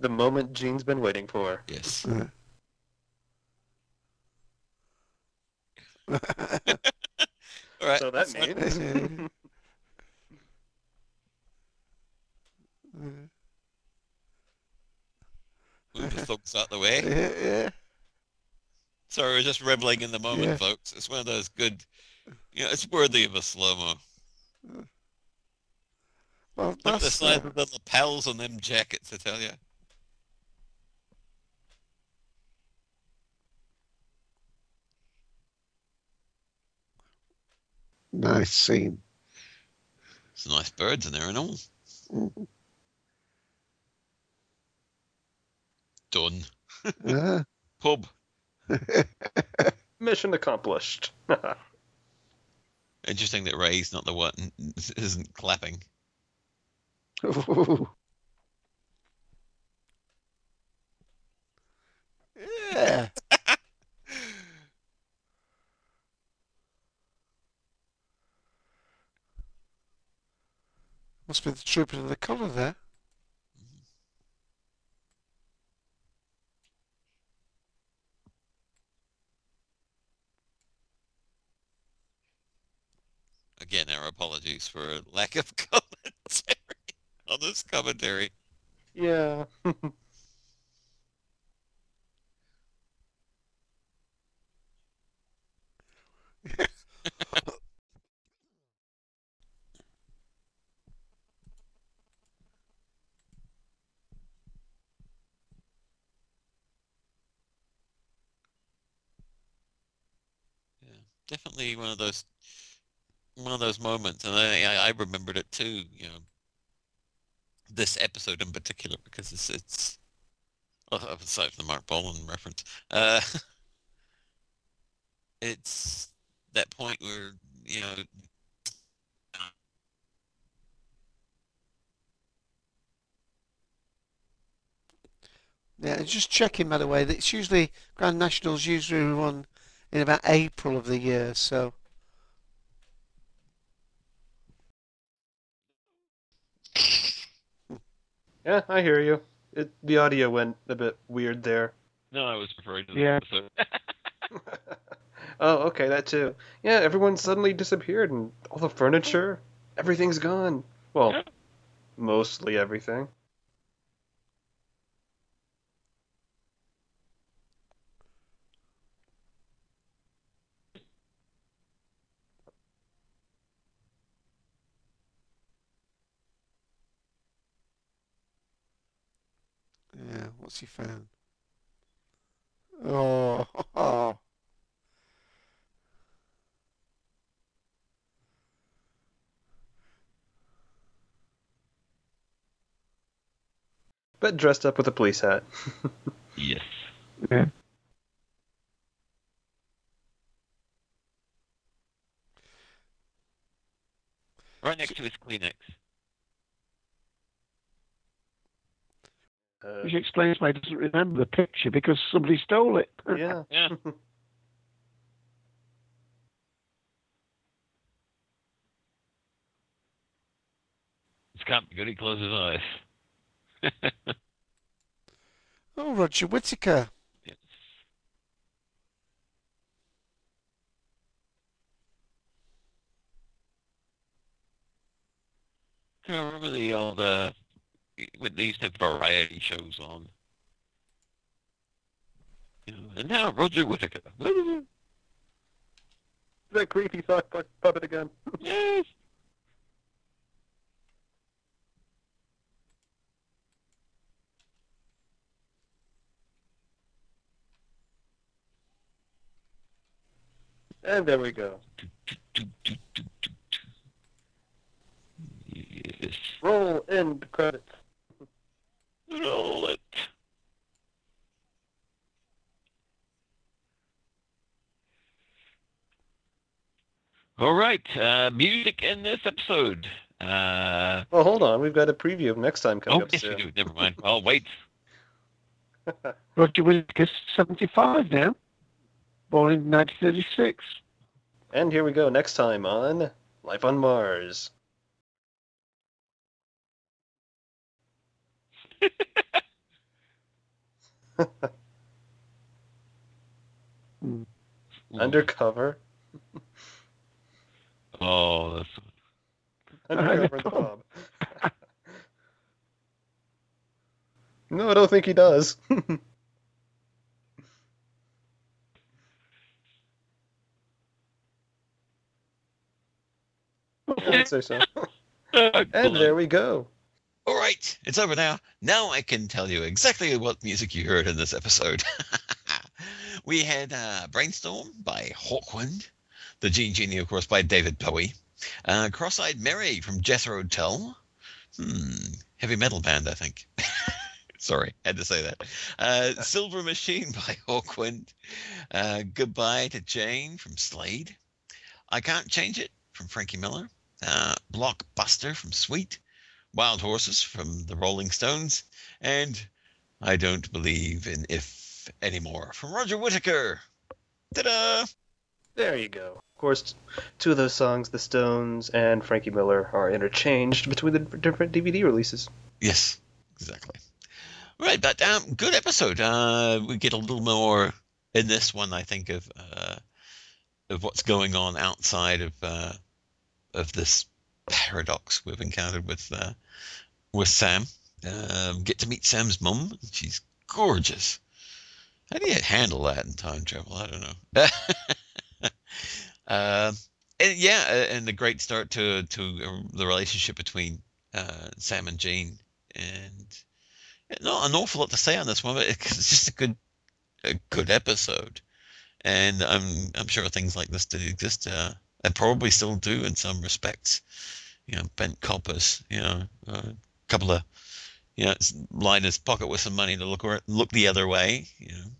The moment Gene's been waiting for. Yes. uh, All right. So that that's fine. means Move the mm-hmm. thugs out the way. yeah, yeah. Sorry, we're just reveling in the moment, Yeah. folks. It's one of those good, you know, it's worthy of a slow-mo. Well, Look at the size of the lapels on them jackets, I tell you. nice scene. Some nice birds in there and all. Mm-hmm. Done. Yeah. Uh-huh. Pub. mission accomplished. Interesting that Ray's not the one, isn't clapping. Ooh. yeah. Must be the trooping of the colour there. Again, our apologies for lack of commentary on this commentary. yeah. Definitely one of those, one of those moments, and I, I remembered it too. You know, this episode in particular because it's it's, aside from the Marc Bolan reference, uh, it's that point where you know Yeah, just checking by the way it's usually Grand Nationals usually run in about April of the year, so Yeah, I hear you. It, the audio went a bit weird there. no, I was referring to the Yeah. episode. oh, okay, that too. Yeah, everyone suddenly disappeared and all the furniture, everything's gone. Well, Yeah. mostly everything. yeah, what's he found? Oh, oh. But dressed up with a police hat. yes. Yeah. Right next to his Kleenex. Uh, Which explains why he doesn't remember the picture because somebody stole it. yeah. Yeah. This can't be good. He closes his eyes. oh, Roger Whittaker. Yes. I remember the old uh, when they used have variety shows on. You know, and now Roger Whittaker. That creepy sock pu- puppet again. yes. And there we go. Yes. Roll end credits. Roll it. All right, uh, music in this episode. Uh, Well, hold on. We've got a preview of next time coming oh, up yes, we do. Never mind. I'll wait. Roger Wilkes, 75 now. Born in 1936. And here we go. Next time on Life on Mars. Undercover. Oh, that's Undercover in the pub. no, I don't think he does. I would say so. And there we go. All right, it's over now. Now I can tell you exactly what music you heard in this episode. we had uh, Brainstorm by Hawkwind, The Gene Genie, of course, by David Bowie, uh, Cross-Eyed Mary from Jethro Tull, hmm, heavy metal band, I think. Sorry, had to say that. Uh, Silver Machine by Hawkwind, uh, Goodbye to Jane from Slade, I Can't Change It from Frankie Miller, uh, Blockbuster from Sweet, Wild Horses from the Rolling Stones, and I Don't Believe in If Anymore from Roger Whittaker. Ta-da! There you go. Of course, two of those songs, The Stones and Frankie Miller, are interchanged between the different DVD releases. Yes, exactly. Right, but um, good episode. Uh, we get a little more in this one, I think, of uh, of what's going on outside of uh, of this paradox we've encountered with uh, with Sam. Um, get to meet Sam's mum. She's gorgeous. How do you handle that in time travel? I don't know. uh, and yeah, uh, and the great start to to uh, the relationship between uh, Sam and Gene, and not an awful lot to say on this one, but it's just a good a good episode. And I'm I'm sure things like this did exist, uh, and probably still do in some respects. You know, bent coppers. You know, a couple of you know, line his pocket with some money to look look the other way. You know,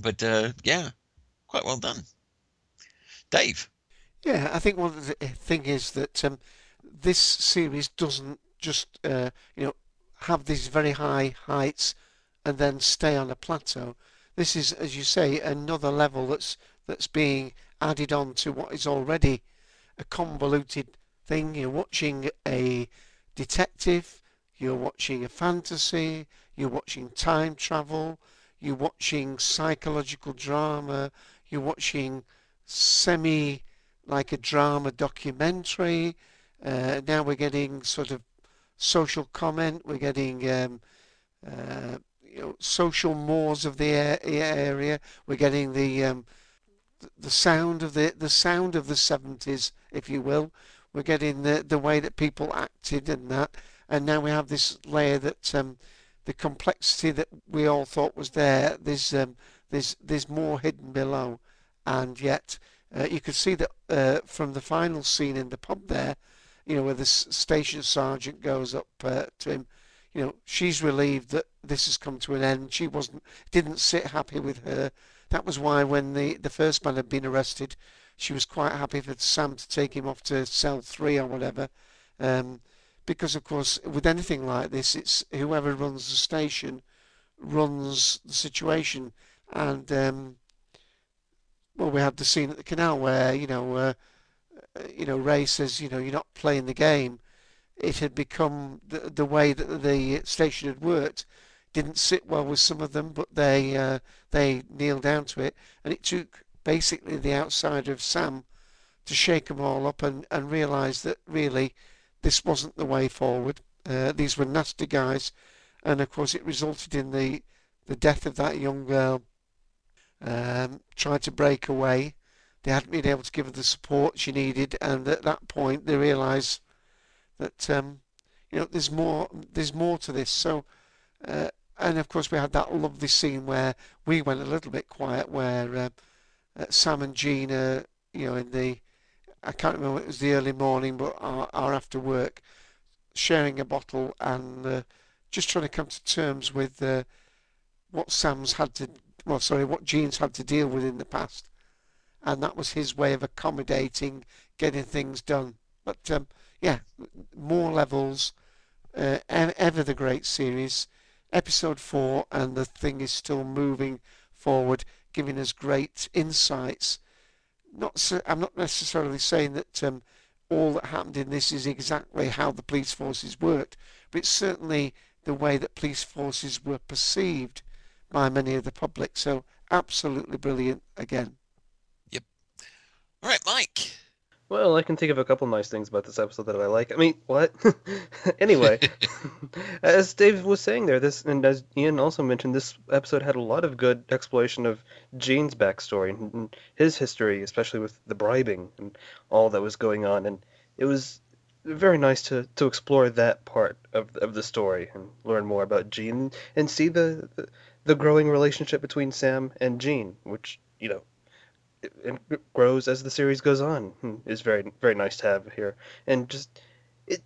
but uh, yeah, quite well done, Dave. Yeah, I think one of the thing is that um, this series doesn't just uh, you know have these very high heights and then stay on a plateau. This is, as you say, another level that's that's being added on to what is already a convoluted thing. You're watching a detective, you're watching a fantasy, you're watching time travel, you're watching psychological drama, you're watching semi like a drama documentary. Uh, now we're getting sort of social comment. We're getting um, uh, you know social mores of the area. We're getting the um, the sound of the the sound of the seventies, if you will. We're getting the the way that people acted and that. And now we have this layer that um, the complexity that we all thought was there. There's um, there's there's more hidden below, and yet uh, you could see that uh, from the final scene in the pub there, you know, where the station sergeant goes up uh, to him. You know, she's relieved that this has come to an end. She wasn't, didn't sit happy with her. That was why when the the first man had been arrested, she was quite happy for Sam to take him off to cell three or whatever. Um, because of course, with anything like this, it's whoever runs the station runs the situation, and um, well, we had the scene at the canal where you know, uh, uh, you know, Ray says, you know, you're not playing the game. It had become the, the way that the station had worked didn't sit well with some of them, but they uh, they kneeled down to it, and it took basically the outsider of Sam to shake them all up and, and realise that really this wasn't the way forward. Uh, these were nasty guys, and of course it resulted in the the death of that young girl. Um, tried to break away. They hadn't been able to give her the support she needed, and at that point they realised that um, you know there's more there's more to this. So, uh, and of course we had that lovely scene where we went a little bit quiet, where uh, Sam and Gene, you know, in the I can't remember it was the early morning, but are after work, sharing a bottle and uh, just trying to come to terms with uh, what Sam's had to, well, sorry, what Gene's had to deal with in the past, and that was his way of accommodating, getting things done. But um, yeah, more levels. Uh, ever the great series. Episode four, and the thing is still moving forward, giving us great insights. Not, so, I'm not necessarily saying that um, all that happened in this is exactly how the police forces worked, but it's certainly the way that police forces were perceived by many of the public. So absolutely brilliant again. Yep. All right, Mike. Well, I can think of a couple nice things about this episode that I like. I mean, what? anyway, as Dave was saying there, this and as Ian also mentioned, this episode had a lot of good exploration of Gene's backstory and, his history, especially with the bribing and all that was going on, and it was very nice to, to explore that part of of the story and learn more about Gene and see the, the the growing relationship between Sam and Gene, which you know it, it grows as the series goes on. Hmm, is very very nice to have here. And just it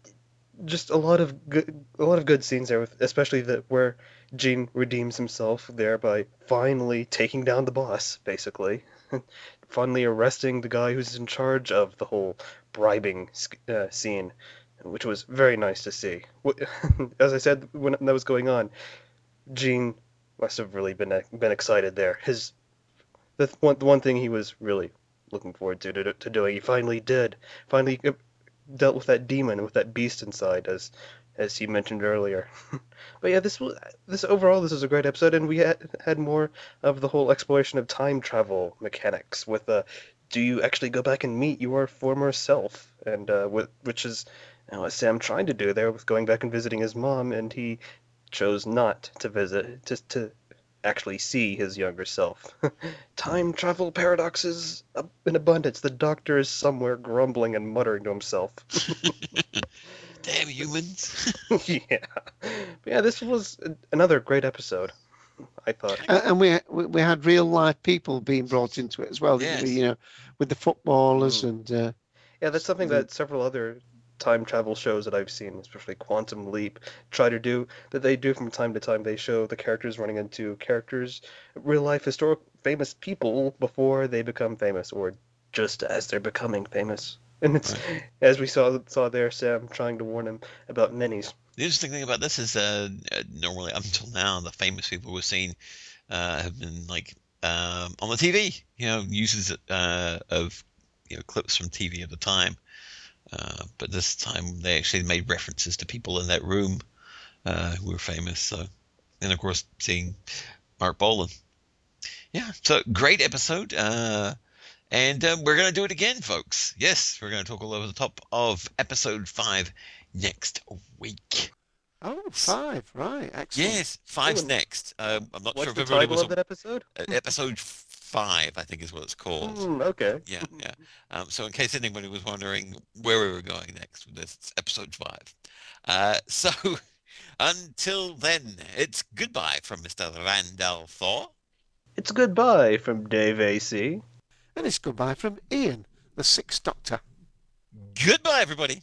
just a lot of good a lot of good scenes there with especially the where Gene redeems himself there by finally taking down the boss basically. Finally arresting the guy who's in charge of the whole bribing uh, scene which was very nice to see. As I said when that was going on Gene must have really been been excited there. His the one the one thing he was really looking forward to, to to doing. He finally did. Finally uh, dealt with that demon, with that beast inside, as as he mentioned earlier. but yeah, this was this overall this was a great episode, and we had had more of the whole exploration of time travel mechanics with uh, do you actually go back and meet your former self, and uh, which is you know, what Sam tried to do there with going back and visiting his mom, and he chose not to visit, just to actually see his younger self. Time travel paradoxes in abundance. The doctor is somewhere grumbling and muttering to himself. Damn humans. yeah. But yeah, this was another great episode. I thought. Uh, and we we had real life people being brought into it as well. Yes. You know, with the footballers Mm. and uh, Yeah, that's something that several other time travel shows that I've seen, especially Quantum Leap, try to do that they do from time to time. They show the characters running into characters, real life historic famous people before they become famous, or just as they're becoming famous. And it's as we saw saw there, Sam trying to warn him about Minis. The interesting thing about this is, uh, uh, normally up until now, the famous people we've seen uh, have been like um, on the TV, you know, uses uh, of you know clips from TV at the time. Uh, but this time they actually made references to people in that room uh, who were famous. So, and of course, seeing Marc Bolan. Yeah, so great episode. Uh, and um, we're going to do it again, folks. Yes, we're going to talk all over the top of episode five next week. oh five right excellent. Yes, five's Ooh. next. Um, I'm not What's sure if the everybody title was of that episode? uh, episode five. I think is what it's called. Hmm, okay. Yeah, yeah. Um, so in case anybody was wondering where we were going next with this, it's episode five. Uh, so until then, it's goodbye from Mr. Randall Thor. It's goodbye from Dave AC. And it's goodbye from Ian, the Sixth Doctor. Goodbye, everybody.